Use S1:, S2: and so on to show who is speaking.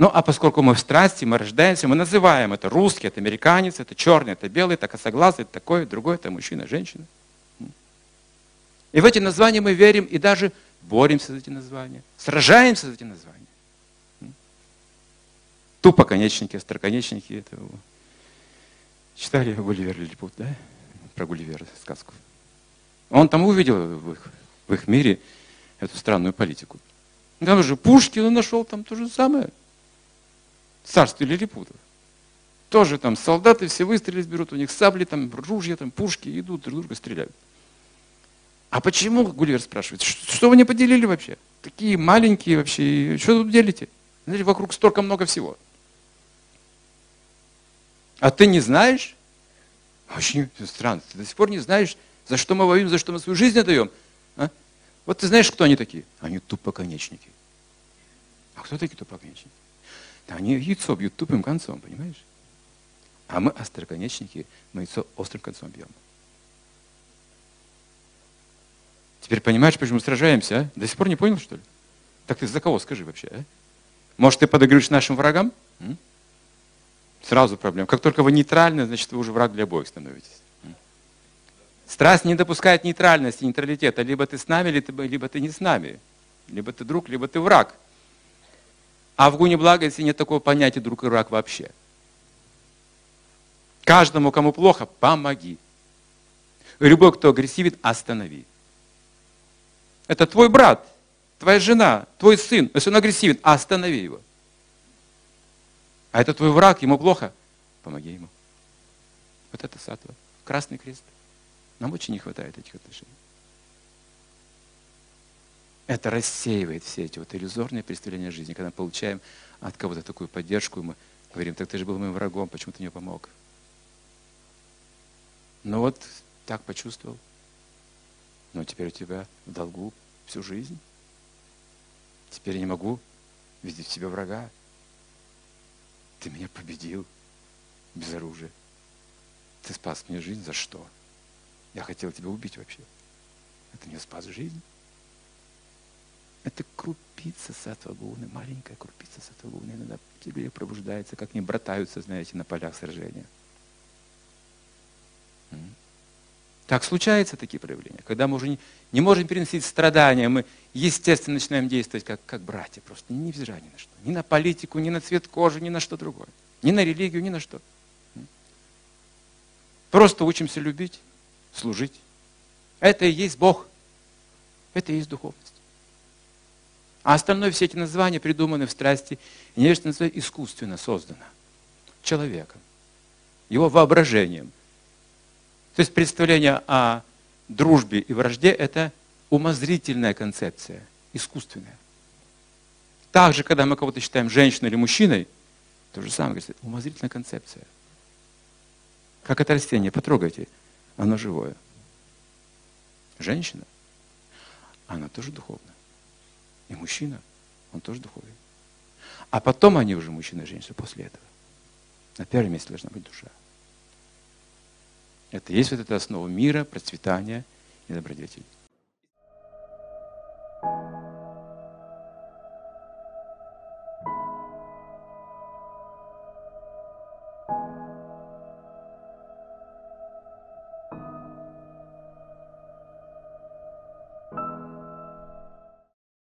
S1: Ну, а поскольку мы в страсти, мы рождаемся, мы называем это русский, это американец, это черный, это белый, это косоглазый, это такой, другой, это мужчина, женщина. И в эти названия мы верим и даже боремся за эти названия, сражаемся за эти названия. Тупоконечники, остроконечники. Это... Читали Гулливер Лилипут, да? Про Гулливера сказку. Он там увидел в их, в их мире эту странную политику. Там же Пушкин нашел там то же самое. Царство Лилипутов. Тоже там солдаты все выстрелить берут, у них сабли, там ружья, там пушки, идут, друг друга стреляют. А почему, Гулливер спрашивает, что вы не поделили вообще? Такие маленькие вообще, что тут делите? Знаете, вокруг столько много всего. А ты не знаешь? Очень странно. Ты до сих пор не знаешь, за что мы воюем, за что мы свою жизнь отдаем. А? Вот ты знаешь, кто они такие? Они тупоконечники. А кто такие тупоконечники? Они яйцо бьют тупым концом, понимаешь? А мы остроконечники, мы яйцо острым концом бьем. Теперь понимаешь, почему сражаемся, а? До сих пор не понял, что ли? Так ты за кого скажи вообще, а? Может, ты подыгрываешь нашим врагам? М? Сразу проблема. Как только вы нейтральны, значит, вы уже враг для обоих становитесь. Страсть не допускает нейтральности, нейтралитета. Либо ты с нами, либо ты не с нами. Либо ты друг, либо ты враг. А в гуне благости нет такого понятия друг и враг вообще. Каждому, кому плохо, помоги. Любой, кто агрессивен, останови. Это твой брат, твоя жена, твой сын. Если он агрессивен, останови его. А это твой враг, ему плохо, помоги ему. Вот это сатва. Красный крест. Нам очень не хватает этих отношений. Это рассеивает все эти вот иллюзорные представления жизни, когда мы получаем от кого-то такую поддержку, и мы говорим, так ты же был моим врагом, почему ты не помог? Ну вот так почувствовал. Но теперь у тебя в долгу всю жизнь. Теперь я не могу видеть в себе врага. Ты меня победил без оружия. Ты спас мне жизнь за что? Я хотел тебя убить вообще. Это мне спас жизнь. Это крупица сатвагуны, маленькая крупица сатвагуны. Иногда тебе пробуждается, как они братаются, знаете, на полях сражения. Так случаются такие проявления, когда мы уже не, не можем переносить страдания, мы естественно начинаем действовать как, как братья, просто не невзирая ни на что. Ни на политику, ни на цвет кожи, ни на что другое. Ни на религию, ни на что. Просто учимся любить, служить. Это и есть Бог. Это и есть духовность. А остальное, все эти названия придуманы в страсти, и нежно искусственно создано человеком, его воображением – то есть представление о дружбе и вражде – это умозрительная концепция, искусственная. Также, когда мы кого-то считаем женщиной или мужчиной, то же самое, умозрительная концепция. Как это растение, потрогайте, оно живое. Женщина, она тоже духовная. И мужчина, он тоже духовный. А потом они уже мужчина и женщина после этого. На первом месте должна быть душа. Это есть вот эта основа мира, процветания и добродетели.